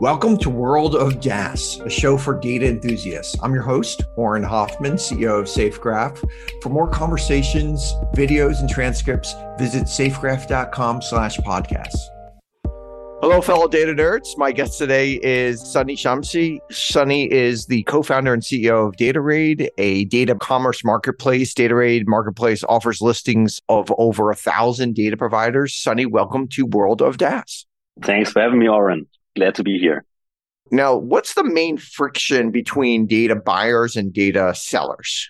Welcome to World of DaaS, a show for data enthusiasts. I'm your host, Auren Hoffman, CEO of SafeGraph. For more conversations, videos, and transcripts, visit safegraph.com slash podcasts. Hello, fellow data nerds. My guest today is Sunny Shamsi. Sunny is the co-founder and CEO of Datarade, a data commerce marketplace. Datarade marketplace offers listings of over a thousand data providers. Sunny, welcome to World of DaaS. Thanks for having me, Auren glad to be here. Now, what's the main friction between data buyers and data sellers?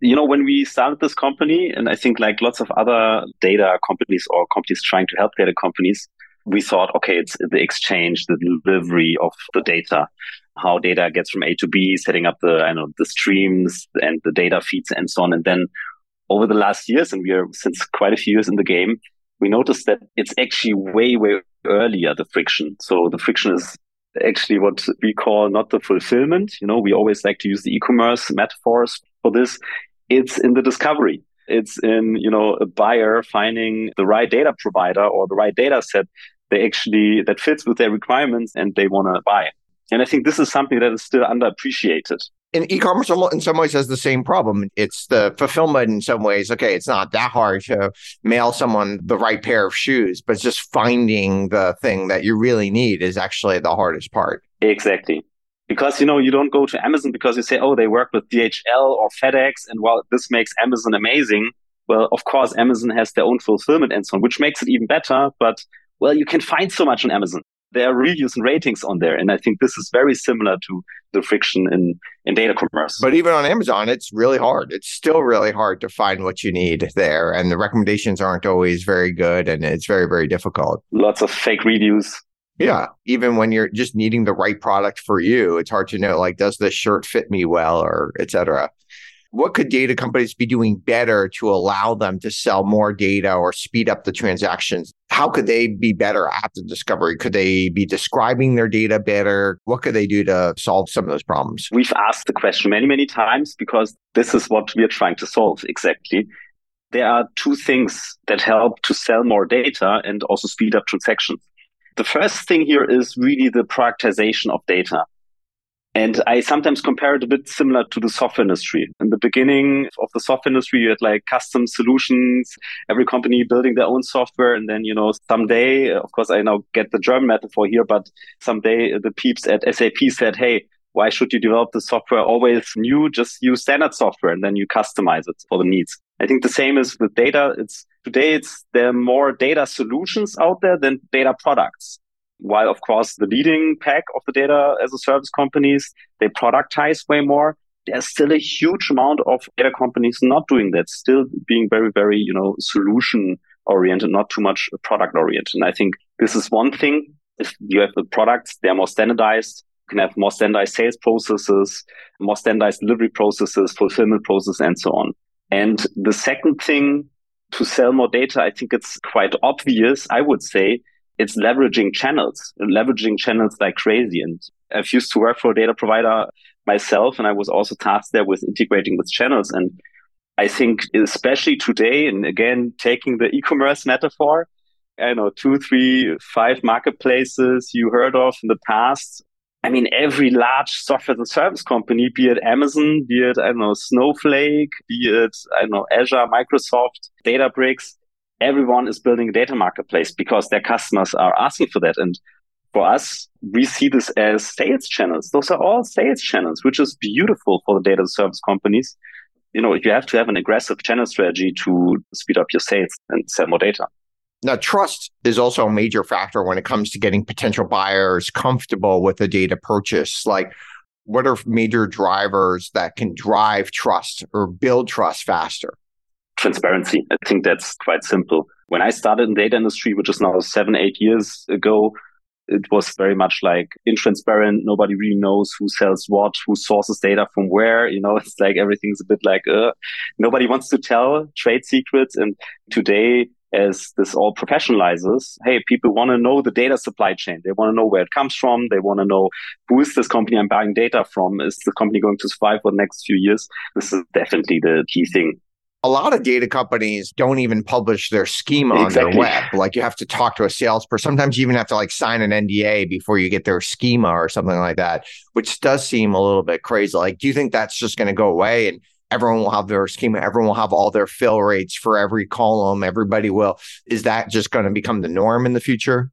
You know, when we started this company, and I think like lots of other data companies or companies trying to help data companies, we thought, okay, it's the exchange, the delivery of the data, how data gets from A to B, setting up the, I know, the streams and the data feeds and so on. And then over the last years, and we are since quite a few years in the game, we noticed that it's actually way, way earlier, the friction. So the friction is actually what we call not the fulfillment. You know, we always like to use the e-commerce metaphors for this. It's in the discovery. It's in, you know, a buyer finding the right data provider or the right data set they actually that fits with their requirements and they want to buy. And I think this is something that is still underappreciated and e-commerce in some ways has the same problem. It's the fulfillment in some ways. Okay, it's not that hard to mail someone the right pair of shoes, but just finding the thing that you really need is actually the hardest part. Exactly. Because you know you don't go to Amazon because you say, oh, they work with DHL or FedEx, and well, this makes Amazon amazing. Well, of course, Amazon has their own fulfillment and so on, which makes it even better. But well, you can find so much on Amazon there are reviews and ratings on there. And I think this is very similar to the friction in, in data commerce. But even on Amazon, it's really hard. It's still really hard to find what you need there. And the recommendations aren't always very good and it's very, very difficult. Lots of fake reviews. Yeah. Even when you're just needing the right product for you, it's hard to know like, does this shirt fit me well or etc. What could data companies be doing better to allow them to sell more data or speed up the transactions? How could they be better at the discovery? Could they be describing their data better? What could they do to solve some of those problems? We've asked the question many, many times because this is what we are trying to solve exactly. There are two things that help to sell more data and also speed up transactions. The first thing here is really the productization of data. And I sometimes compare it a bit similar to the software industry. In the beginning of the software industry, you had like custom solutions, every company building their own software. And then, you know, someday, of course, I now get the German metaphor here, but someday the peeps at SAP said, Hey, why should you develop the software always new? Just use standard software and then you customize it for the needs. I think the same is with data. It's today, it's there are more data solutions out there than data products. While of course the leading pack of the data as a service companies, they productize way more. There's still a huge amount of data companies not doing that, still being very, very, you know, solution oriented, not too much product oriented. And I think this is one thing. If you have the products, they're more standardized. You can have more standardized sales processes, more standardized delivery processes, fulfillment process, and so on. And the second thing to sell more data, I think it's quite obvious, I would say, it's leveraging channels, leveraging channels like crazy. And I've used to work for a data provider myself, and I was also tasked there with integrating with channels. And I think, especially today, and again, taking the e-commerce metaphor, I know two, three, five marketplaces you heard of in the past. I mean, every large software and service company, be it Amazon, be it, I don't know, Snowflake, be it, I don't know, Azure, Microsoft, Databricks, everyone is building a data marketplace because their customers are asking for that. And for us, we see this as sales channels. Those are all sales channels, which is beautiful for the data service companies. You know, you have to have an aggressive channel strategy to speed up your sales and sell more data. Now, trust is also a major factor when it comes to getting potential buyers comfortable with a data purchase. Like, what are major drivers that can drive trust or build trust faster? Transparency. I think that's quite simple. When I started in data industry, which is now seven, eight years ago, it was very much like intransparent. Nobody really knows who sells what, who sources data from where. You know, it's like everything's a bit like, uh, nobody wants to tell trade secrets. And today, as this all professionalizes, hey, people want to know the data supply chain. They want to know where it comes from. They want to know who is this company I'm buying data from? Is the company going to survive for the next few years? This is definitely the key thing a lot of data companies don't even publish their schema on their web. Like you have to talk to a salesperson. Sometimes you even have to like sign an NDA before you get their schema or something like that, which does seem a little bit crazy. Like, do you think that's just going to go away and everyone will have their schema? Everyone will have all their fill rates for every column. Everybody will. Is that just going to become the norm in the future?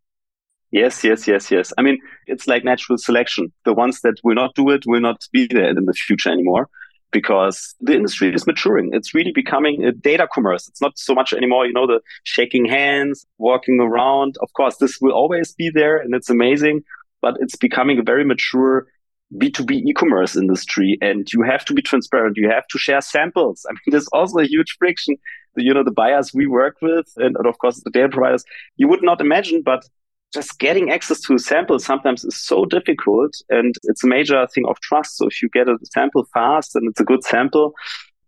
Yes, yes, yes, yes. I mean, it's like natural selection. The ones that will not do it will not be there in the future anymore because the industry is maturing. It's really becoming a data commerce. It's not so much anymore, you know, the shaking hands, walking around. Of course, this will always be there and it's amazing, but it's becoming a very mature B2B e-commerce industry and you have to be transparent. You have to share samples. I mean, there's also a huge friction. You know, the buyers we work with and, and of course the data providers, you would not imagine, but just getting access to a sample sometimes is so difficult and it's a major thing of trust. So if you get a sample fast and it's a good sample,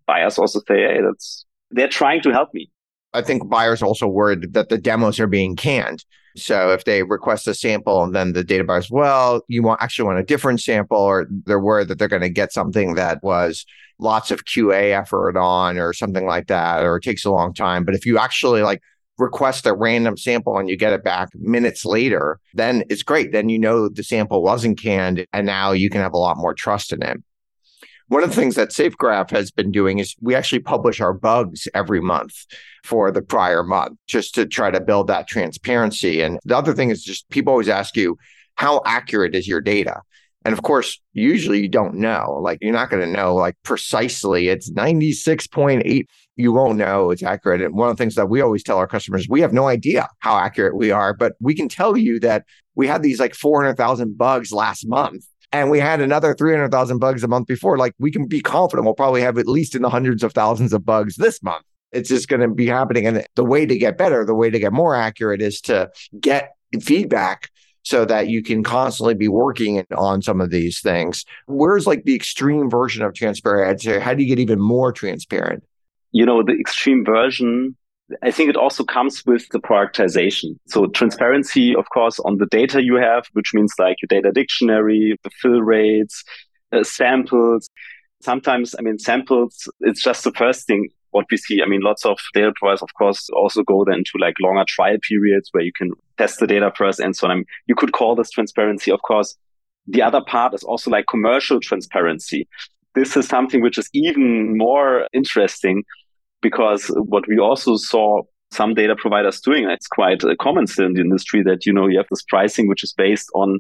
buyers also say, hey, that's, they're trying to help me. I think buyers also worried that the demos are being canned. So if they request a sample and then the data buyers, well, you want actually want a different sample, or they're worried that they're going to get something that was lots of QA effort on or something like that, or it takes a long time. But if you actually like request a random sample and you get it back minutes later, then it's great. Then you know the sample wasn't canned and now you can have a lot more trust in it. One of the things that SafeGraph has been doing is we actually publish our bugs every month for the prior month just to try to build that transparency. And the other thing is just people always ask you, how accurate is your data? And of course, usually you don't know. Like you're not going to know like precisely. It's 96.8. You won't know it's accurate. And one of the things that we always tell our customers, we have no idea how accurate we are, but we can tell you that we had these like 400,000 bugs last month and we had another 300,000 bugs a month before. Like we can be confident we'll probably have at least in the hundreds of thousands of bugs this month. It's just going to be happening. And the way to get better, the way to get more accurate is to get feedback so that you can constantly be working on some of these things. Where's like the extreme version of transparent? How do you get even more transparent? You know, the extreme version, I think it also comes with the productization. So transparency, of course, on the data you have, which means like your data dictionary, the fill rates, uh, samples. Sometimes, I mean, samples, it's just the first thing what we see. I mean, lots of data providers, of course, also go then to like longer trial periods where you can test the data first and so on. I mean, you could call this transparency. Of course, the other part is also like commercial transparency. This is something which is even more interesting because what we also saw some data providers doing, it's quite a common still in the industry that, you know, you have this pricing which is based on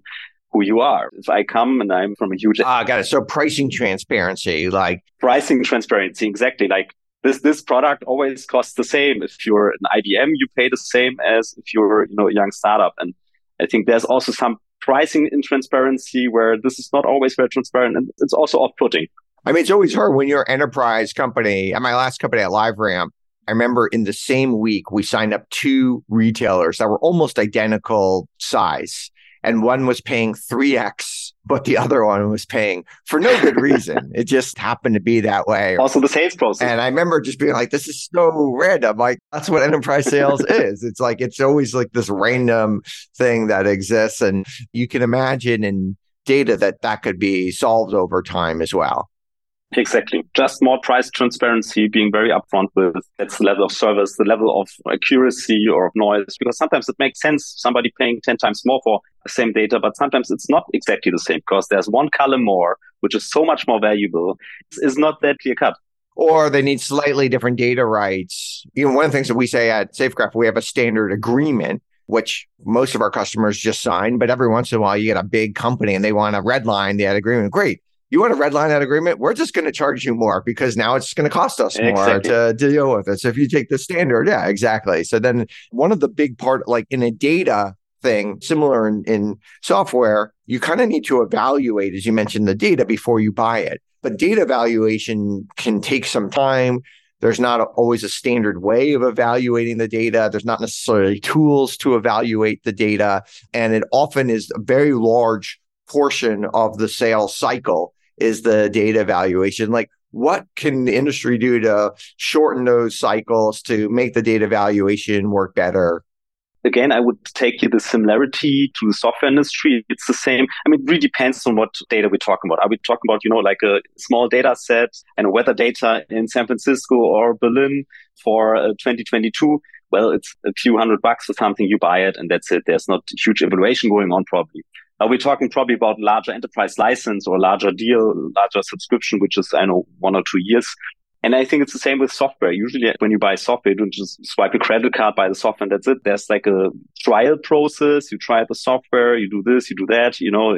who you are. If I come and I'm from a huge Ah, got it. So pricing transparency, like pricing transparency, exactly. Like this this product always costs the same. If you're an IBM, you pay the same as if you're you know a young startup. And I think there's also some pricing in transparency where this is not always very transparent, and it's also off-putting. I mean, it's always hard when you're an enterprise company. At my last company at LiveRamp, I remember in the same week we signed up two retailers that were almost identical size, and one was paying three x but the other one was paying for no good reason. it just happened to be that way. Also, the sales process. And I remember just being like, this is so random. Like, that's what enterprise sales is. It's like, it's always like this random thing that exists. And you can imagine in data that that could be solved over time as well. Exactly. Just more price transparency, being very upfront with that's the level of service, the level of accuracy or of noise, because sometimes it makes sense somebody paying 10 times more for the same data, but sometimes it's not exactly the same because there's one column more, which is so much more valuable, is not that clear cut. Or they need slightly different data rights. You know, one of the things that we say at SafeGraph, we have a standard agreement which most of our customers just sign. But every once in a while, you get a big company and they want to redline that agreement. Great you want to redline that agreement? We're just going to charge you more because now it's going to cost us more exactly. to, deal with it. So if you take the standard, yeah, exactly. So then one of the big part, like in a data thing, similar in, in software, you kind of need to evaluate, as you mentioned, the data before you buy it. But data evaluation can take some time. There's not always a standard way of evaluating the data. There's not necessarily tools to evaluate the data. And it often is a very large portion of the sales cycle is the data evaluation. Like, what can the industry do to shorten those cycles to make the data evaluation work better? again, I would take here the similarity to the software industry. It's the same. I mean, it really depends on what data we're talking about. Are we talking about, you know, like a small data set and weather data in San Francisco or Berlin for uh, 2022? Well, it's a few hundred bucks or something. You buy it and that's it. There's not huge evaluation going on probably. Are we talking probably about larger enterprise license or larger deal, larger subscription, which is, I know, one or two years. And I think it's the same with software. Usually when you buy software, you don't just swipe a credit card, buy the software and that's it. There's like a trial process. You try the software, you do this, you do that. You know,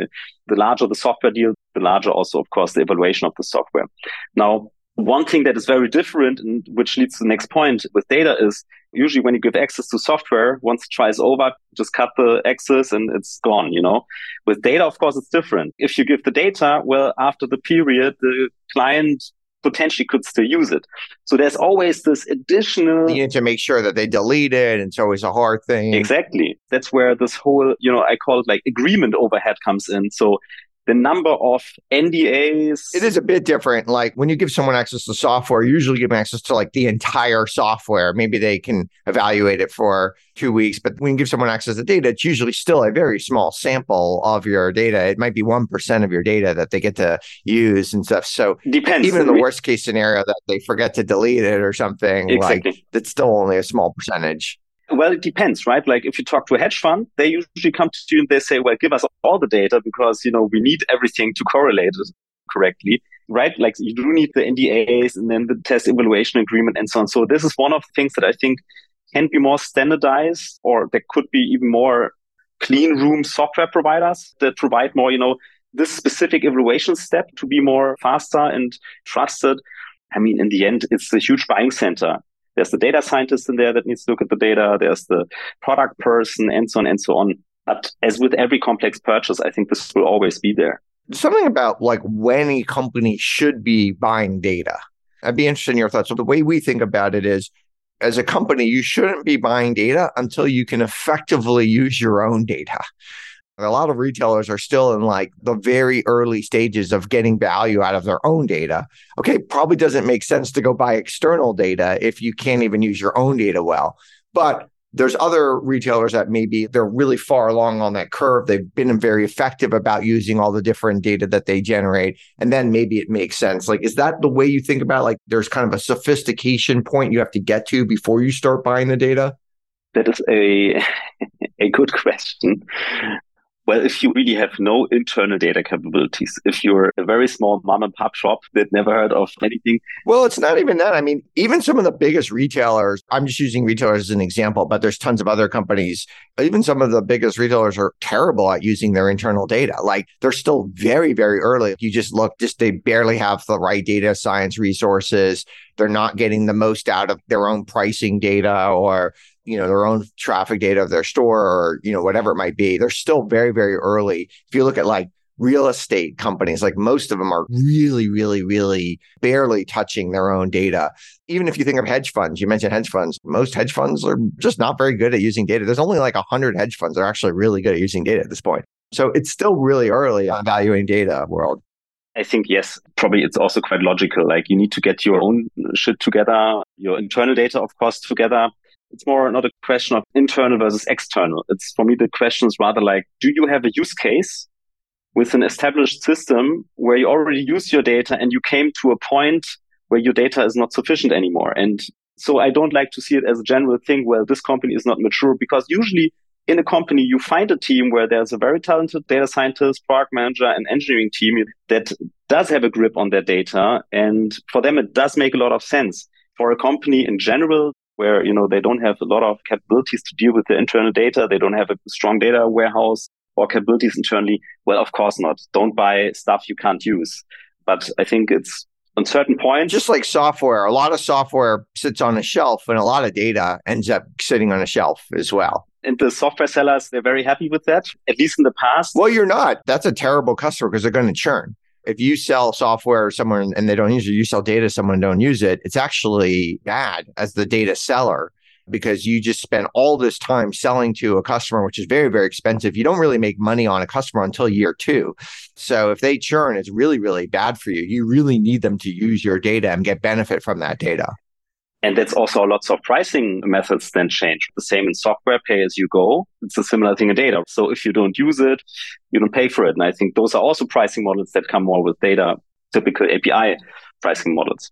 the larger the software deal, the larger also, of course, the evaluation of the software. Now, one thing that is very different and which leads to the next point with data is usually when you give access to software, once the trial is over, just cut the access and it's gone, you know. With data, of course, it's different. If you give the data, well, after the period, the client potentially could still use it. So there's always this additional. You need to make sure that they delete it. And it's always a hard thing. Exactly. That's where this whole, you know, I call it like agreement overhead comes in. So the number of NDAs. It is a bit different. Like when you give someone access to software, you usually give them access to like the entire software. Maybe they can evaluate it for two weeks, but when you give someone access to data, it's usually still a very small sample of your data. It might be 1% of your data that they get to use and stuff. So Depends. even in the worst case scenario that they forget to delete it or something, exactly. like that's still only a small percentage. Well, it depends, right? Like if you talk to a hedge fund, they usually come to you and they say, well, give us all the data because, you know, we need everything to correlate it correctly, right? Like you do need the NDAs and then the test evaluation agreement and so on. So this is one of the things that I think can be more standardized or there could be even more clean room software providers that provide more, you know, this specific evaluation step to be more faster and trusted. I mean, in the end, it's a huge buying center. There's the data scientist in there that needs to look at the data. There's the product person and so on and so on. But as with every complex purchase, I think this will always be there. Something about like when a company should be buying data. I'd be interested in your thoughts. So the way we think about it is as a company, you shouldn't be buying data until you can effectively use your own data. A lot of retailers are still in like the very early stages of getting value out of their own data. Okay, probably doesn't make sense to go buy external data if you can't even use your own data well. But there's other retailers that maybe they're really far along on that curve. They've been very effective about using all the different data that they generate. And then maybe it makes sense. Like, is that the way you think about it? Like, there's kind of a sophistication point you have to get to before you start buying the data? That is a a good question. Well, if you really have no internal data capabilities, if you're a very small mom and pop shop that never heard of anything. Well, it's not even that. I mean, even some of the biggest retailers, I'm just using retailers as an example, but there's tons of other companies. Even some of the biggest retailers are terrible at using their internal data. Like they're still very, very early. You just look, just they barely have the right data science resources. They're not getting the most out of their own pricing data or you know their own traffic data of their store or you know whatever it might be. They're still very very early. If you look at like real estate companies like most of them are really really really barely touching their own data. Even if you think of hedge funds you mentioned hedge funds most hedge funds are just not very good at using data. There's only like 100 hedge funds that are actually really good at using data at this point. So it's still really early on valuing data world I think, yes, probably it's also quite logical. Like you need to get your own shit together, your internal data, of course, together it's more not a question of internal versus external. It's for me, the question is rather like, do you have a use case with an established system where you already use your data and you came to a point where your data is not sufficient anymore? And so I don't like to see it as a general thing where this company is not mature because usually in a company, you find a team where there's a very talented data scientist, product manager, and engineering team that does have a grip on their data. And for them, it does make a lot of sense. For a company in general, where, you know, they don't have a lot of capabilities to deal with the internal data. They don't have a strong data warehouse or capabilities internally. Well, of course not. Don't buy stuff you can't use. But I think it's on certain points. Just like software, a lot of software sits on a shelf and a lot of data ends up sitting on a shelf as well. And the software sellers, they're very happy with that, at least in the past. Well, you're not. That's a terrible customer because they're going to churn if you sell software to someone and they don't use it, you sell data someone don't use it, it's actually bad as the data seller because you just spend all this time selling to a customer, which is very, very expensive. You don't really make money on a customer until year two. So if they churn, it's really, really bad for you. You really need them to use your data and get benefit from that data. And that's also lots of pricing methods then change. The same in software, pay as you go. It's a similar thing in data. So if you don't use it, you don't pay for it. And I think those are also pricing models that come more with data, typical API pricing models.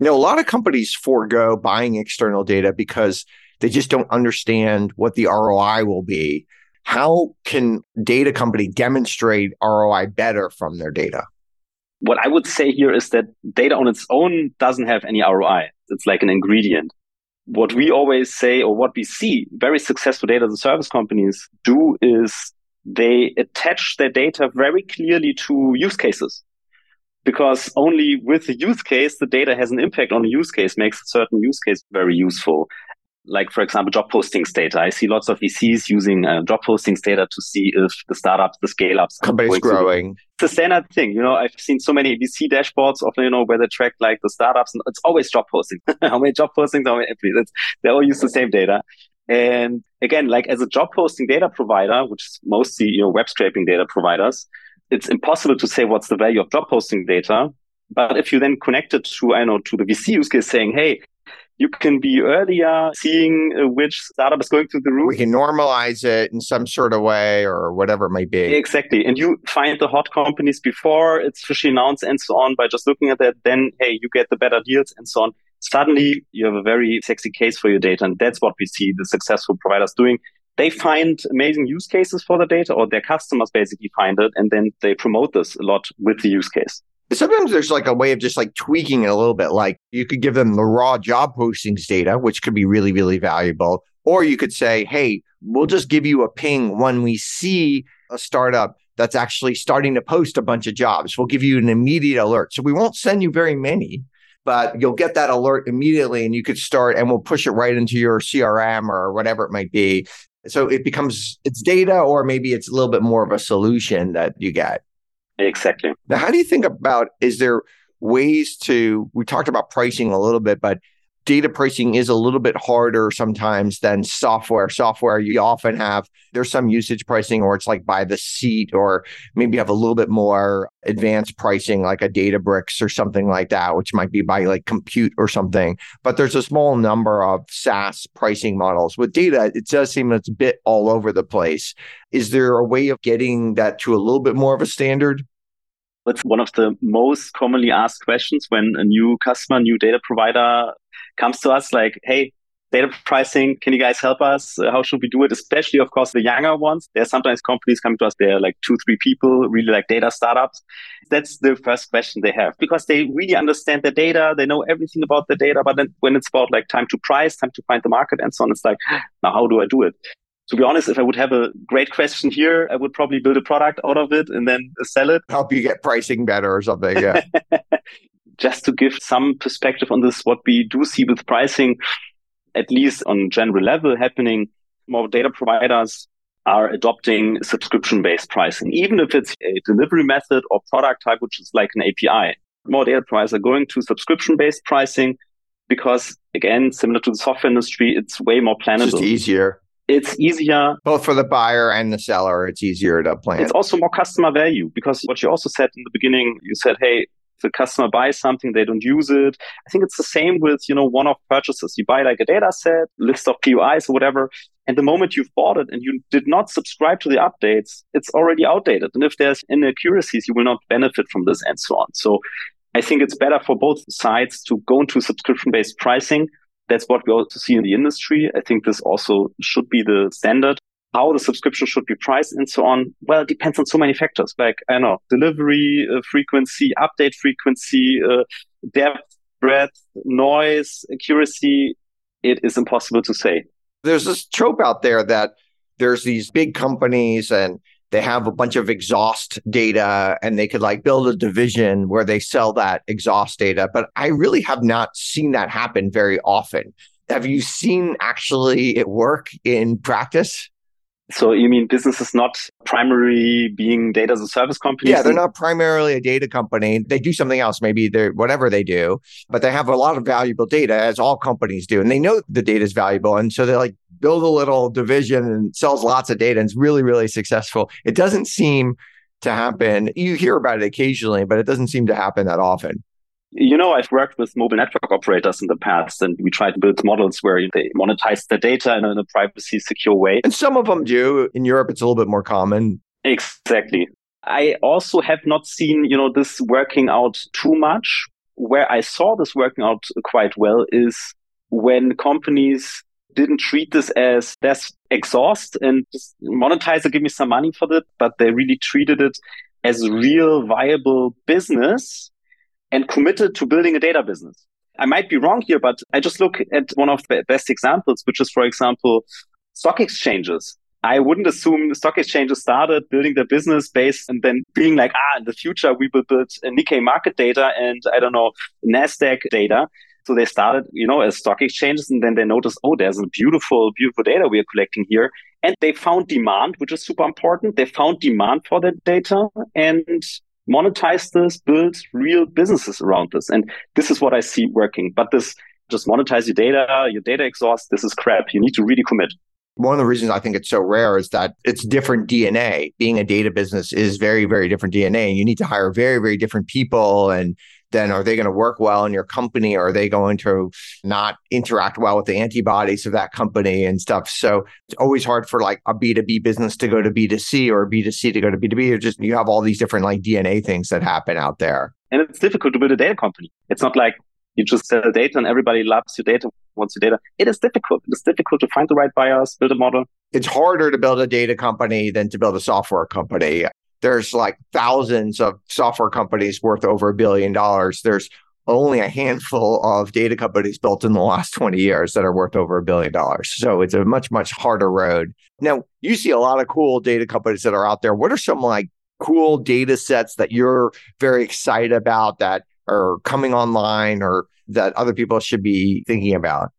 You know, a lot of companies forego buying external data because they just don't understand what the ROI will be. How can data company demonstrate ROI better from their data? What I would say here is that data on its own doesn't have any ROI. It's like an ingredient. What we always say or what we see very successful data as a service companies do is they attach their data very clearly to use cases because only with the use case, the data has an impact on the use case, makes a certain use case very useful like for example job postings data. I see lots of vcs using uh, job postings data to see if the startups the scale ups companies growing. It's a standard thing you know. I've seen so many vc dashboards of you know where they track like the startups. And it's always job posting how many job postings? How many employees? They all use the same data. And again like as a job posting data provider which is mostly you know web scraping data providers it's impossible to say what's the value of job posting data. But if you then connect it to, I know, to the VC use case saying, hey, you can be earlier seeing uh, which startup is going through the roof. We can normalize it in some sort of way or whatever it might be. Exactly. And you find the hot companies before it's officially announced and so on by just looking at that. Then, hey, you get the better deals and so on. Suddenly you have a very sexy case for your data. And that's what we see the successful providers doing. They find amazing use cases for the data or their customers basically find it. And then they promote this a lot with the use case. Sometimes there's like a way of just like tweaking it a little bit. Like you could give them the raw job postings data, which could be really, really valuable. Or you could say, hey, we'll just give you a ping when we see a startup that's actually starting to post a bunch of jobs. We'll give you an immediate alert. So we won't send you very many, but you'll get that alert immediately and you could start and we'll push it right into your CRM or whatever it might be. So it becomes it's data or maybe it's a little bit more of a solution that you get. Exactly. Now, how do you think about is there ways to we talked about pricing a little bit, but data pricing is a little bit harder sometimes than software. Software, you often have, there's some usage pricing or it's like by the seat, or maybe you have a little bit more advanced pricing like a Databricks or something like that, which might be by like compute or something. But there's a small number of SaaS pricing models. With data, it does seem it's a bit all over the place. Is there a way of getting that to a little bit more of a standard? It's one of the most commonly asked questions when a new customer, new data provider comes to us like, hey, data pricing, can you guys help us? Uh, how should we do it? Especially, of course, the younger ones. There are sometimes companies coming to us, they're like two, three people, really like data startups. That's the first question they have because they really understand the data. They know everything about the data. But then when it's about like time to price, time to find the market and so on, it's like, now how do I do it? To be honest, if I would have a great question here, I would probably build a product out of it and then sell it. Help you get pricing better or something. Yeah. Just to give some perspective on this, what we do see with pricing, at least on general level happening, more data providers are adopting subscription based pricing, even if it's a delivery method or product type, which is like an API. More data providers are going to subscription based pricing because again, similar to the software industry, it's way more plannable. It's easier it's easier. Both for the buyer and the seller it's easier to plan. It's also more customer value because what you also said in the beginning you said hey the customer buys something they don't use it. I think it's the same with you know one-off purchases. You buy like a data set list of pois or whatever and the moment you've bought it and you did not subscribe to the updates it's already outdated. And if there's inaccuracies you will not benefit from this and so on. So i think it's better for both sides to go into subscription based pricing that's what we also see in the industry. I think this also should be the standard. How the subscription should be priced and so on. Well, it depends on so many factors, like I know delivery uh, frequency, update frequency, uh, depth, breadth, noise, accuracy. It is impossible to say. There's this trope out there that there's these big companies and they have a bunch of exhaust data and they could like build a division where they sell that exhaust data. But I really have not seen that happen very often. Have you seen actually it work in practice? So you mean businesses not primarily being data as a service companies? Yeah, they're not primarily a data company. They do something else, maybe they're whatever they do, but they have a lot of valuable data, as all companies do. And they know the data is valuable. And so they're like build a little division and sells lots of data and it's really, really successful. It doesn't seem to happen. You hear about it occasionally, but it doesn't seem to happen that often. You know, I've worked with mobile network operators in the past, and we try to build models where they monetize their data in a privacy secure way. And some of them do. In Europe, it's a little bit more common. Exactly. I also have not seen, you know, this working out too much. Where I saw this working out quite well is when companies didn't treat this as that's exhaust and just monetize or give me some money for that, but they really treated it as real viable business and committed to building a data business. I might be wrong here, but I just look at one of the best examples, which is, for example, stock exchanges. I wouldn't assume stock exchanges started building their business base and then being like, ah, in the future, we will build Nikkei market data and I don't know, NASDAQ data. So they started, you know, as stock exchanges and then they noticed, oh, there's a beautiful, beautiful data we are collecting here. And they found demand, which is super important. They found demand for that data and monetize this, build real businesses around this. And this is what I see working. But this just monetize your data, your data exhaust, this is crap. You need to really commit. One of the reasons I think it's so rare is that it's different DNA. Being a data business is very, very different DNA. And You need to hire very, very different people and then are they going to work well in your company? Or are they going to not interact well with the antibodies of that company and stuff? So it's always hard for like a b2b business to go to b2c or a b2c to go to b2b or just you have all these different like dna things that happen out there. And it's difficult to build a data company. It's not like you just sell data and everybody loves your data wants your data. It is difficult. It is difficult to find the right buyers build a model. It's harder to build a data company than to build a software company there's like thousands of software companies worth over a billion dollars. There's only a handful of data companies built in the last 20 years that are worth over a billion dollars. So it's a much, much harder road. Now, you see a lot of cool data companies that are out there. What are some like cool data sets that you're very excited about that are coming online or that other people should be thinking about?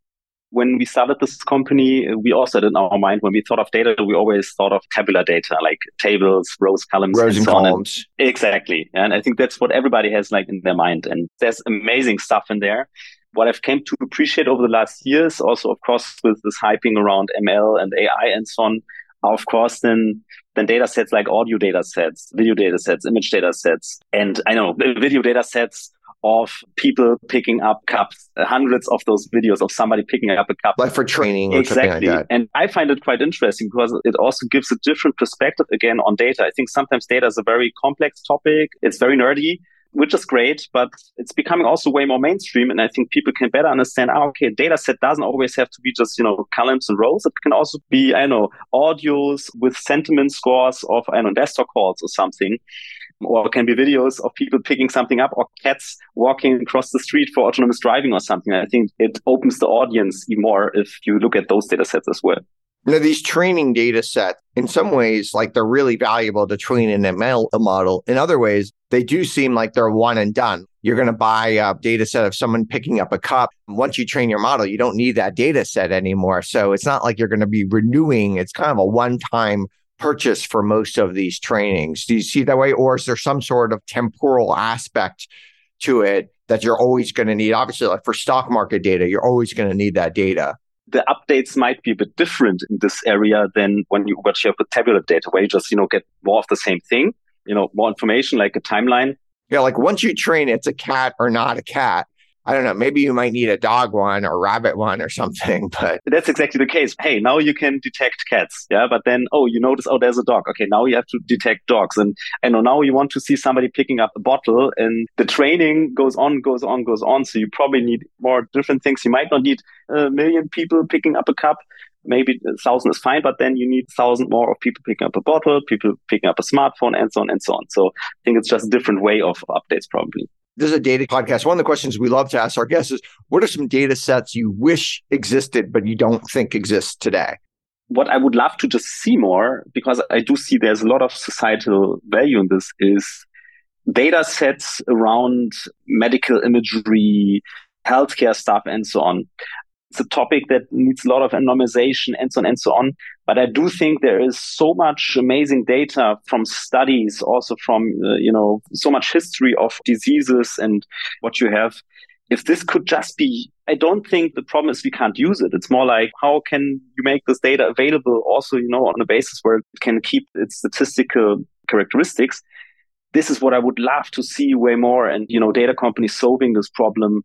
When we started this company, uh, we also had in our mind when we thought of data, we always thought of tabular data, like tables, rows, columns, rows and, and so columns. And exactly. And I think that's what everybody has like in their mind. And there's amazing stuff in there. What I've came to appreciate over the last years, also of course with this hyping around ML and AI and so on, of course, then then data sets like audio data sets, video data sets, image data sets, and I know video data sets of people picking up cups, uh, hundreds of those videos of somebody picking up a cup. Like for training exactly. Like and I find it quite interesting because it also gives a different perspective again on data. I think sometimes data is a very complex topic. It's very nerdy. Which is great, but it's becoming also way more mainstream. And I think people can better understand, oh, okay, data set doesn't always have to be just, you know, columns and rows. It can also be, I know, audios with sentiment scores of, I know, desktop calls or something or can be videos of people picking something up or cats walking across the street for autonomous driving or something. I think it opens the audience even more if you look at those data sets as well. Now, these training data sets, in some ways, like they're really valuable to train an ML model. In other ways, they do seem like they're one and done. You're going to buy a data set of someone picking up a cup. Once you train your model, you don't need that data set anymore. So it's not like you're going to be renewing. It's kind of a one time purchase for most of these trainings. Do you see that way? Or is there some sort of temporal aspect to it that you're always going to need? Obviously, like for stock market data, you're always going to need that data. The updates might be a bit different in this area than when you what you have with tabular data, where you just, you know, get more of the same thing, you know, more information like a timeline. Yeah, like once you train it's a cat or not a cat, I don't know, maybe you might need a dog one or rabbit one or something, but that's exactly the case. Hey, now you can detect cats. Yeah. But then, oh, you notice, oh, there's a dog. Okay. Now you have to detect dogs. And I know now you want to see somebody picking up a bottle and the training goes on, goes on, goes on. So you probably need more different things. You might not need a million people picking up a cup. Maybe a thousand is fine, but then you need a thousand more of people picking up a bottle, people picking up a smartphone and so on and so on. So I think it's just a different way of updates probably this is a data podcast. One of the questions we love to ask our guests is what are some data sets you wish existed, but you don't think exist today? What I would love to just see more, because I do see there's a lot of societal value in this, is data sets around medical imagery, healthcare stuff, and so on it's a topic that needs a lot of anonymization and so on and so on. But I do think there is so much amazing data from studies, also from, uh, you know, so much history of diseases and what you have. If this could just be, I don't think the problem is we can't use it. It's more like, how can you make this data available also, you know, on a basis where it can keep its statistical characteristics? this is what I would love to see way more. And, you know, data companies solving this problem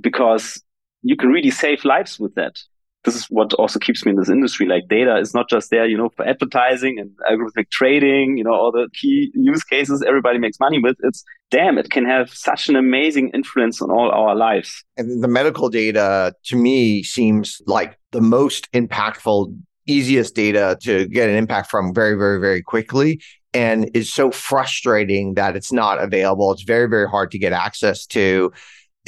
because you can really save lives with that. This is what also keeps me in this industry. Like data is not just there, you know, for advertising and algorithmic trading, you know, all the key use cases everybody makes money with. It's damn, it can have such an amazing influence on all our lives. And the medical data to me seems like the most impactful easiest data to get an impact from very, very, very quickly and is so frustrating that it's not available. It's very, very hard to get access to.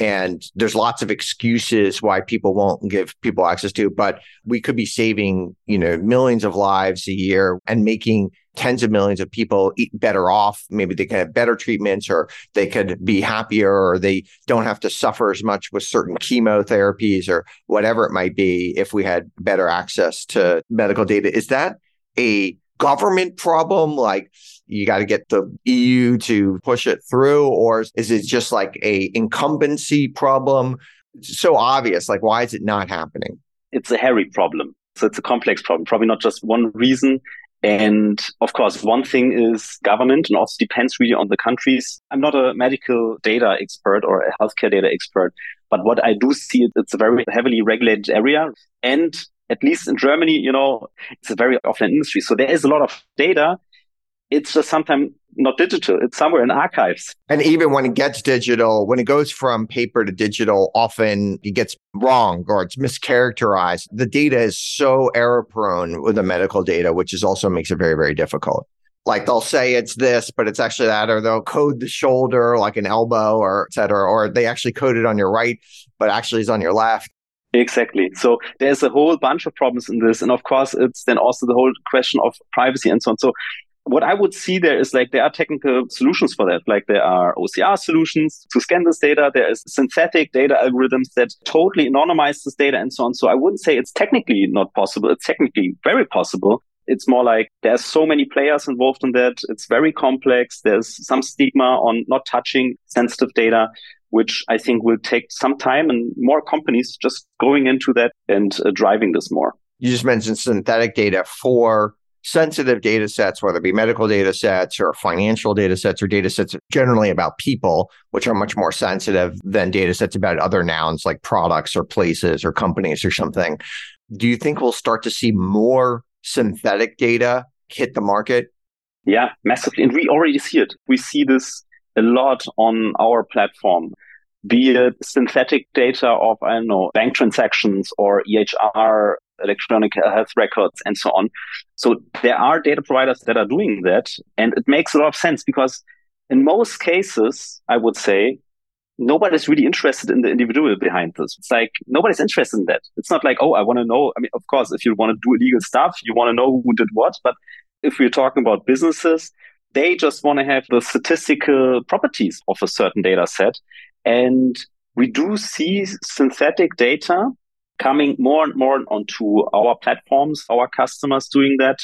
And there's lots of excuses why people won't give people access to, but we could be saving, you know, millions of lives a year and making tens of millions of people eat better off. Maybe they can have better treatments or they could be happier or they don't have to suffer as much with certain chemotherapies or whatever it might be if we had better access to medical data. Is that a government problem? Like you got to get the EU to push it through, or is it just like a incumbency problem? It's so obvious. Like, why is it not happening? It's a hairy problem. So it's a complex problem. Probably not just one reason. And of course, one thing is government and also depends really on the countries. I'm not a medical data expert or a healthcare data expert, but what I do see, it's a very heavily regulated area. And at least in Germany, you know, it's a very offline industry. So there is a lot of data. It's just sometimes not digital. It's somewhere in archives. And even when it gets digital, when it goes from paper to digital, often it gets wrong or it's mischaracterized. The data is so error prone with the medical data, which is also makes it very, very difficult. Like they'll say it's this, but it's actually that, or they'll code the shoulder like an elbow or et cetera, or they actually code it on your right, but actually is on your left. Exactly. So there's a whole bunch of problems in this. And of course, it's then also the whole question of privacy and so on. So what I would see there is like there are technical solutions for that. Like there are OCR solutions to scan this data. There is synthetic data algorithms that totally anonymize this data and so on. So I wouldn't say it's technically not possible. It's technically very possible. It's more like there's so many players involved in that. It's very complex. There's some stigma on not touching sensitive data which I think will take some time and more companies just going into that and uh, driving this more. You just mentioned synthetic data for sensitive data sets, whether it be medical data sets or financial data sets or data sets generally about people, which are much more sensitive than data sets about other nouns like products or places or companies or something. Do you think we'll start to see more synthetic data hit the market? Yeah, massively. And we already see it. We see this a lot on our platform, be it synthetic data of, I don't know, bank transactions or EHR, electronic health records, and so on. So there are data providers that are doing that. And it makes a lot of sense because in most cases, I would say, nobody's really interested in the individual behind this. It's like nobody's interested in that. It's not like, oh, I want to know. I mean, of course, if you want to do illegal stuff, you want to know who did what. But if we're talking about businesses, they just want to have the statistical properties of a certain data set. And we do see synthetic data coming more and more onto our platforms, our customers doing that.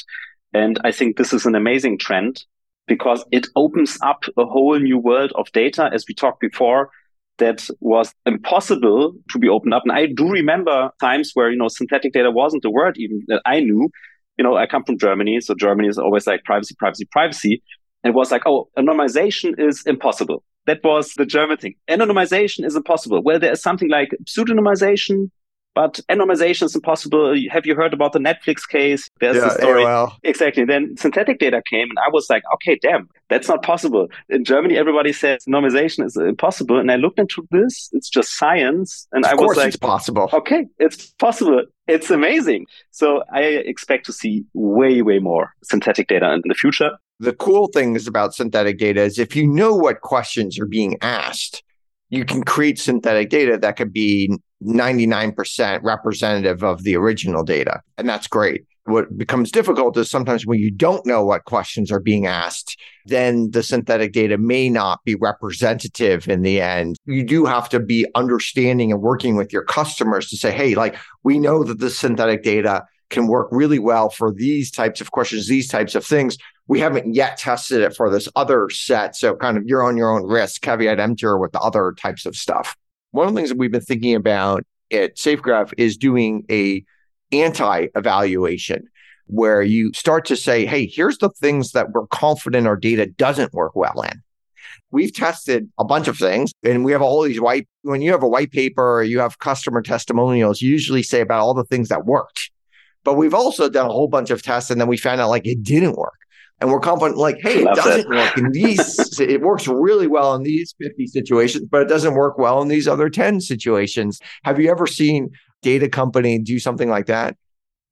And I think this is an amazing trend because it opens up a whole new world of data, as we talked before, that was impossible to be opened up. And I do remember times where, you know, synthetic data wasn't a word even that I knew. You know, I come from Germany, so Germany is always like privacy, privacy, privacy. And was like, oh, anonymization is impossible. That was the German thing. Anonymization is impossible. Well, there is something like pseudonymization, but anonymization is impossible. Have you heard about the Netflix case? There's yeah, a story. AOL. Exactly. Then synthetic data came and I was like, okay, damn, that's not possible. In Germany, everybody says anonymization is impossible. And I looked into this. It's just science. And of I was like, it's possible. Okay, it's possible. It's amazing. So I expect to see way, way more synthetic data in the future the cool things about synthetic data is if you know what questions are being asked, you can create synthetic data that could be 99% representative of the original data. And that's great. What becomes difficult is sometimes when you don't know what questions are being asked, then the synthetic data may not be representative in the end. You do have to be understanding and working with your customers to say, hey, like, we know that the synthetic data can work really well for these types of questions, these types of things. We haven't yet tested it for this other set. So kind of you're on your own risk, caveat emptor with the other types of stuff. One of the things that we've been thinking about at SafeGraph is doing a anti-evaluation where you start to say, hey, here's the things that we're confident our data doesn't work well in. we've tested a bunch of things and we have all these white, when you have a white paper you have customer testimonials, you usually say about all the things that worked. But we've also done a whole bunch of tests and then we found out like it didn't work. And we're confident, like, hey, it doesn't work in these. it works really well in these 50 situations, but it doesn't work well in these other 10 situations. Have you ever seen data company do something like that?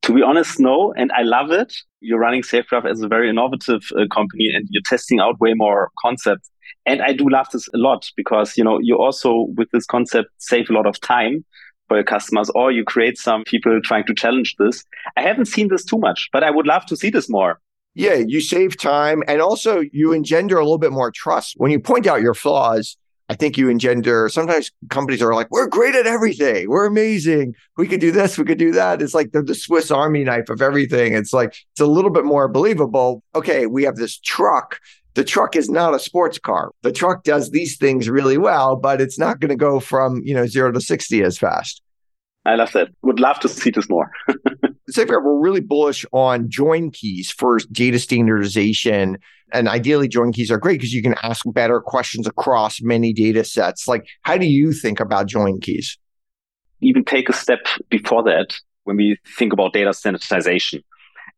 To be honest, no. And I love it. You're running SafeGraph as a very innovative uh, company and you're testing out way more concepts. And I do love this a lot because, you know, you also with this concept save a lot of time for your customers or you create some people trying to challenge this. I haven't seen this too much, but I would love to see this more. Yeah, you save time and also you engender a little bit more trust. When you point out your flaws, I think you engender sometimes companies are like, we're great at everything. We're amazing. We could do this. We could do that. It's like they're the Swiss Army knife of everything. It's like, it's a little bit more believable. Okay, we have this truck. The truck is not a sports car. The truck does these things really well, but it's not going to go from, you know, zero to 60 as fast. I love that. Would love to see this more. Safegraph, we're really bullish on join keys for data standardization. And ideally, join keys are great because you can ask better questions across many data sets. Like, how do you think about join keys? Even take a step before that when we think about data standardization.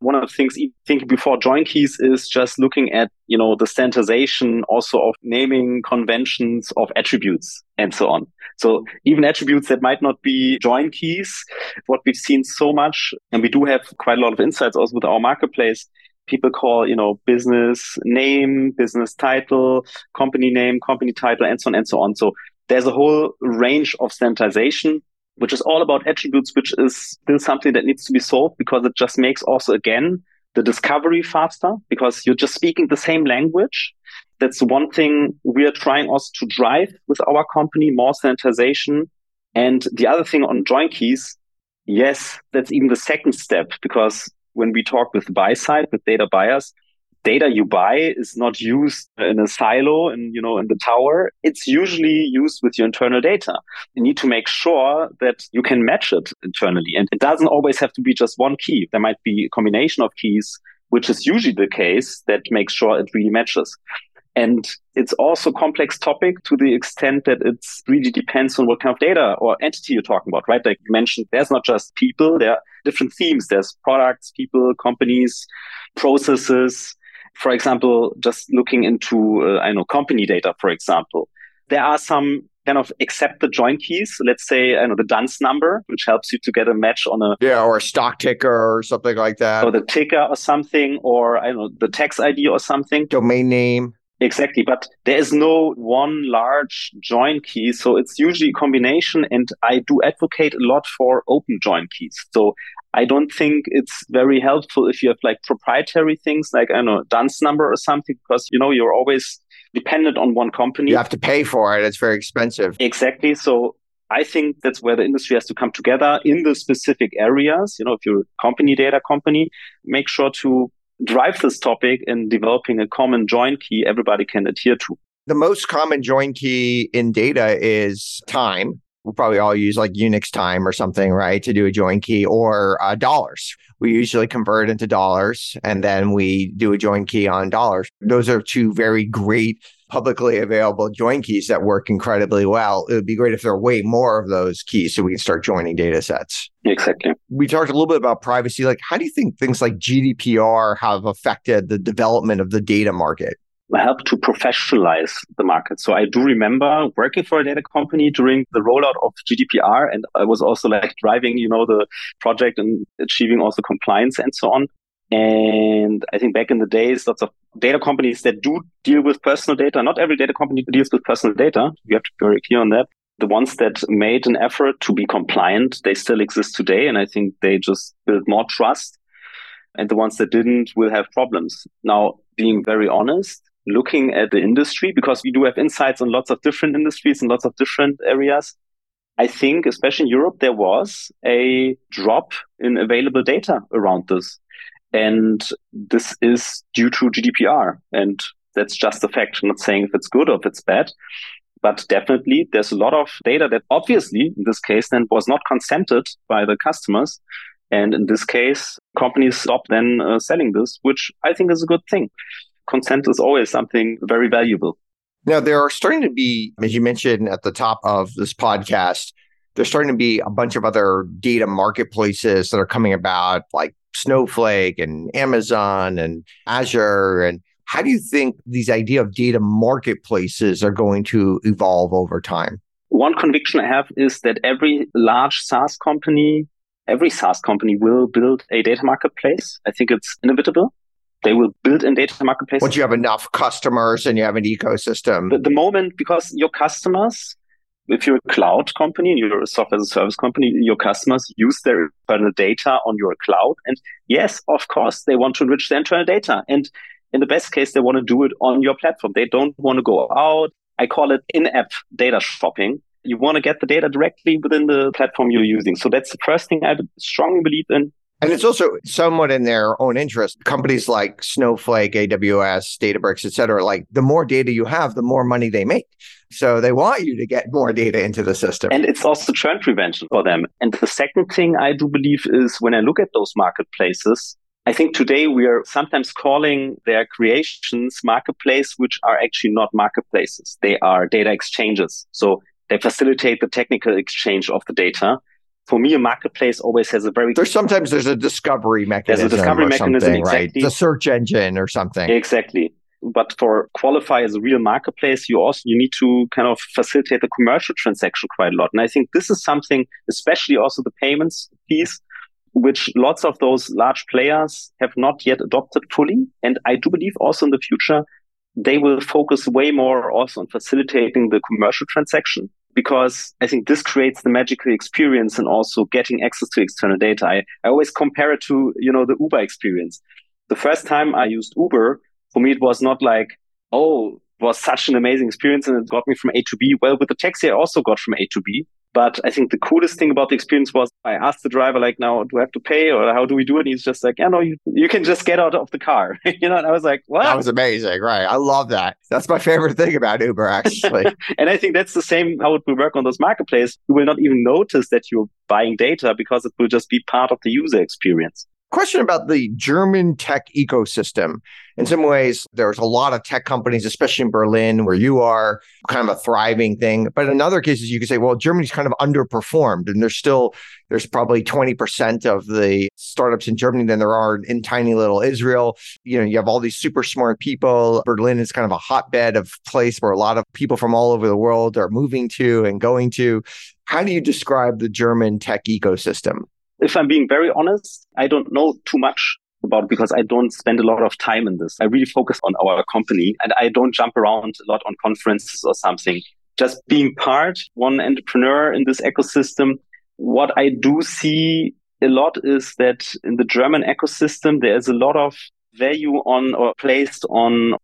One of the things thinking before join keys is just looking at, you know, the standardization also of naming conventions of attributes and so on. So even attributes that might not be join keys, what we've seen so much, and we do have quite a lot of insights also with our marketplace. People call, you know, business name, business title, company name, company title, and so on and so on. So there's a whole range of standardization which is all about attributes, which is still something that needs to be solved because it just makes also again the discovery faster because you're just speaking the same language. That's one thing we are trying also to drive with our company, more sanitization. And the other thing on join keys, yes, that's even the second step because when we talk with buy side, with data buyers, data you buy is not used in a silo and you know in the tower. It's usually used with your internal data. You need to make sure that you can match it internally. And it doesn't always have to be just one key. There might be a combination of keys which is usually the case that makes sure it really matches. And it's also a complex topic to the extent that it really depends on what kind of data or entity you're talking about, right? Like you mentioned, there's not just people, there are different themes. There's products, people, companies, processes, for example, just looking into, uh, I know, company data, for example, there are some kind of accepted join keys. Let's say, I know, the DUNS number, which helps you to get a match on a. Yeah, or a stock ticker or something like that. Or the ticker or something, or I know, the tax ID or something. Domain name. Exactly. But there is no one large join key. So it's usually a combination. And I do advocate a lot for open join keys. So I don't think it's very helpful if you have like proprietary things like, I don't know, DUNS number or something, because, you know, you're always dependent on one company. You have to pay for it. It's very expensive. Exactly. So I think that's where the industry has to come together in the specific areas. You know, if you're a company data company, make sure to drive this topic in developing a common join key everybody can adhere to. The most common join key in data is time we'll probably all use like Unix time or something, right, to do a join key or uh, dollars. We usually convert into dollars and then we do a join key on dollars. Those are two very great publicly available join keys that work incredibly well. It would be great if there were way more of those keys so we can start joining data sets. Exactly. We talked a little bit about privacy. Like, how do you think things like GDPR have affected the development of the data market? Help to professionalize the market. So I do remember working for a data company during the rollout of GDPR. And I was also like driving, you know, the project and achieving also compliance and so on. And I think back in the days, lots of data companies that do deal with personal data. Not every data company deals with personal data. You have to be very clear on that. The ones that made an effort to be compliant, they still exist today. And I think they just build more trust. And the ones that didn't will have problems. Now, being very honest, looking at the industry because we do have insights on lots of different industries and lots of different areas. I think, especially in Europe, there was a drop in available data around this. And this is due to GDPR. And that's just a fact. I'm not saying if it's good or if it's bad, but definitely there's a lot of data that obviously in this case then was not consented by the customers. And in this case, companies stopped then uh, selling this, which I think is a good thing consent is always something very valuable. Now, there are starting to be, as you mentioned at the top of this podcast, there's starting to be a bunch of other data marketplaces that are coming about, like Snowflake and Amazon and Azure. And how do you think these idea of data marketplaces are going to evolve over time? One conviction I have is that every large SaaS company, every SaaS company will build a data marketplace. I think it's inevitable. They will build a data marketplace. Once you have enough customers and you have an ecosystem. The, the moment, because your customers, if you're a cloud company and you're a software as a service company, your customers use their internal data on your cloud. And yes, of course, they want to enrich their internal data. And in the best case, they want to do it on your platform. They don't want to go out. I call it in-app data shopping. You want to get the data directly within the platform you're using. So that's the first thing I strongly believe in. And it's also somewhat in their own interest. Companies like Snowflake, AWS, Databricks, et cetera, like the more data you have, the more money they make. So they want you to get more data into the system. And it's also churn prevention for them. And the second thing I do believe is when I look at those marketplaces, I think today we are sometimes calling their creations marketplace, which are actually not marketplaces. They are data exchanges. So they facilitate the technical exchange of the data for me, a marketplace always has a very. There's sometimes there's a discovery mechanism. There's a discovery mechanism, exactly. right? The search engine or something. Exactly. But for qualify as a real marketplace, you also you need to kind of facilitate the commercial transaction quite a lot. And I think this is something, especially also the payments piece, which lots of those large players have not yet adopted fully. And I do believe also in the future they will focus way more also on facilitating the commercial transaction because I think this creates the magical experience and also getting access to external data. I, I always compare it to, you know, the Uber experience. The first time I used Uber, for me, it was not like, oh, was such an amazing experience and it got me from A to B. Well, with the taxi, I also got from A to B. But I think the coolest thing about the experience was I asked the driver, like, now do I have to pay or how do we do it? And he's just like, yeah, no, you, you can just get out of the car. you know, and I was like, what? That was amazing. Right. I love that. That's my favorite thing about Uber, actually. and I think that's the same how it will work on those marketplaces. You will not even notice that you're buying data because it will just be part of the user experience question about the German tech ecosystem. In some ways, there's a lot of tech companies, especially in Berlin, where you are kind of a thriving thing. But in other cases, you could say, well, Germany's kind of underperformed, and there's still there's probably 20% of the startups in Germany than there are in tiny little Israel. You know, you have all these super smart people. Berlin is kind of a hotbed of place where a lot of people from all over the world are moving to and going to. How do you describe the German tech ecosystem? If I'm being very honest, I don't know too much about because I don't spend a lot of time in this. I really focus on our company and I don't jump around a lot on conferences or something. Just being part, one entrepreneur in this ecosystem, what I do see a lot is that in the German ecosystem, there's a lot of value on or placed on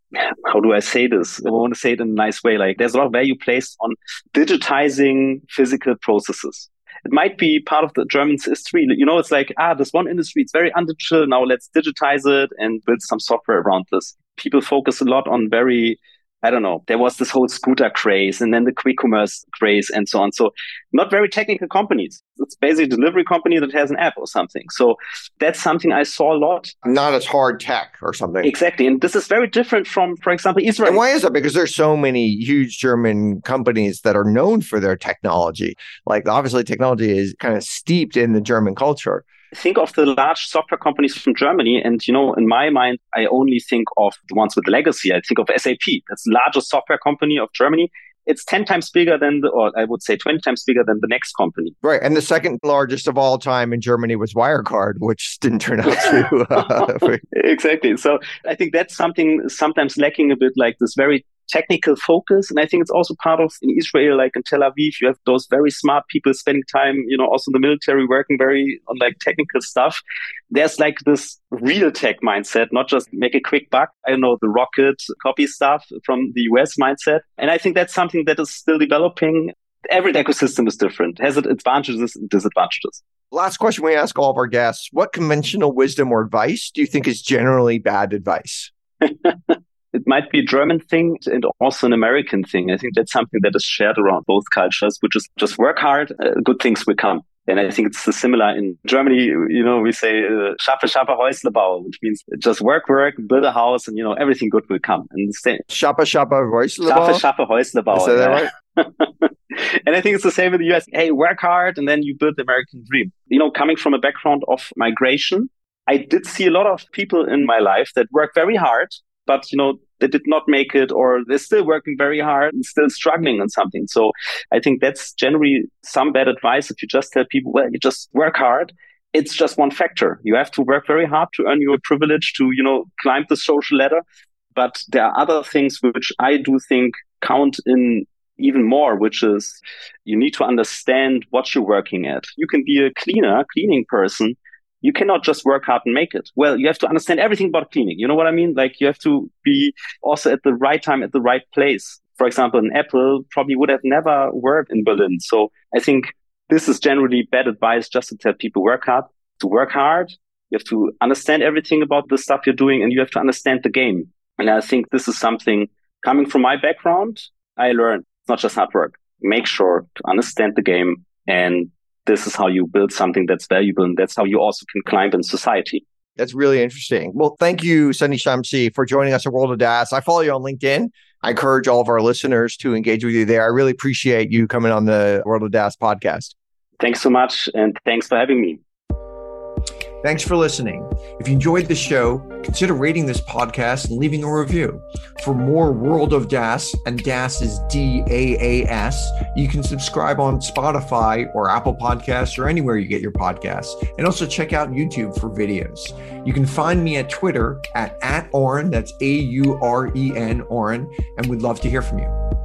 how do I say this? I want to say it in a nice way. Like there's a lot of value placed on digitizing physical processes it might be part of the German's history. You know, it's like, ah, this one industry, it's very undigital. Now let's digitize it and build some software around this. People focus a lot on very I don't know, there was this whole scooter craze and then the quick commerce craze and so on. So not very technical companies. It's basically a delivery company that has an app or something. So that's something I saw a lot. Not as hard tech or something. Exactly. And this is very different from, for example, Israel. And why is that? Because there's so many huge German companies that are known for their technology. Like obviously technology is kind of steeped in the German culture think of the large software companies from Germany. And, you know, in my mind, I only think of the ones with the legacy. I think of SAP. That's the largest software company of Germany. It's 10 times bigger than the, or I would say 20 times bigger than the next company. Right. And the second largest of all time in Germany was Wirecard, which didn't turn out to. Uh, exactly. So I think that's something sometimes lacking a bit like this very technical focus. And I think it's also part of in Israel, like in Tel Aviv, you have those very smart people spending time, you know, also in the military working very on like technical stuff. There's like this real tech mindset, not just make a quick buck. I don't know, the rocket copy stuff from the US mindset. And I think that's something that is still developing. Every ecosystem is different, has its advantages and disadvantages. Last question we ask all of our guests What conventional wisdom or advice do you think is generally bad advice? it might be a German thing and also an American thing. I think that's something that is shared around both cultures, which is just work hard, uh, good things will come. And I think it's similar in Germany. You know, we say uh, "Schaffe, schaffe, Häusle bauen," which means just work, work, build a house, and you know everything good will come. And the same. Schaffe, schaffe, Häusle bauen. Schaffe, schaffe, Häusle bauen. Is that right? and I think it's the same in the US. Hey, work hard, and then you build the American dream. You know, coming from a background of migration, I did see a lot of people in my life that work very hard, but you know they did not make it or they're still working very hard and still struggling on something. So i think that's generally some bad advice if you just tell people well you just work hard. It's just one factor. You have to work very hard to earn your privilege to you know climb the social ladder. But there are other things which i do think count in even more, which is you need to understand what you're working at. You can be a cleaner, cleaning person, you cannot just work hard and make it. Well, you have to understand everything about cleaning. You know what I mean? Like you have to be also at the right time, at the right place. For example, an Apple probably would have never worked in Berlin. So I think this is generally bad advice just to tell people work hard, to work hard. You have to understand everything about the stuff you're doing and you have to understand the game. And I think this is something coming from my background. I learned it's not just hard work. Make sure to understand the game and this is how you build something that's valuable and that's how you also can climb in society. That's really interesting. Well, thank you, Sunny Shamsi, for joining us at World of DaaS. I follow you on LinkedIn. I encourage all of our listeners to engage with you there. I really appreciate you coming on the World of DaaS podcast. Thanks so much. And thanks for having me. Thanks for listening. If you enjoyed the show, consider rating this podcast and leaving a review. For more World of DaaS, and DaaS is D A A S, you can subscribe on Spotify or Apple Podcasts or anywhere you get your podcasts. And also check out YouTube for videos. You can find me at Twitter at, at Auren, that's A U R E N, Auren, and we'd love to hear from you.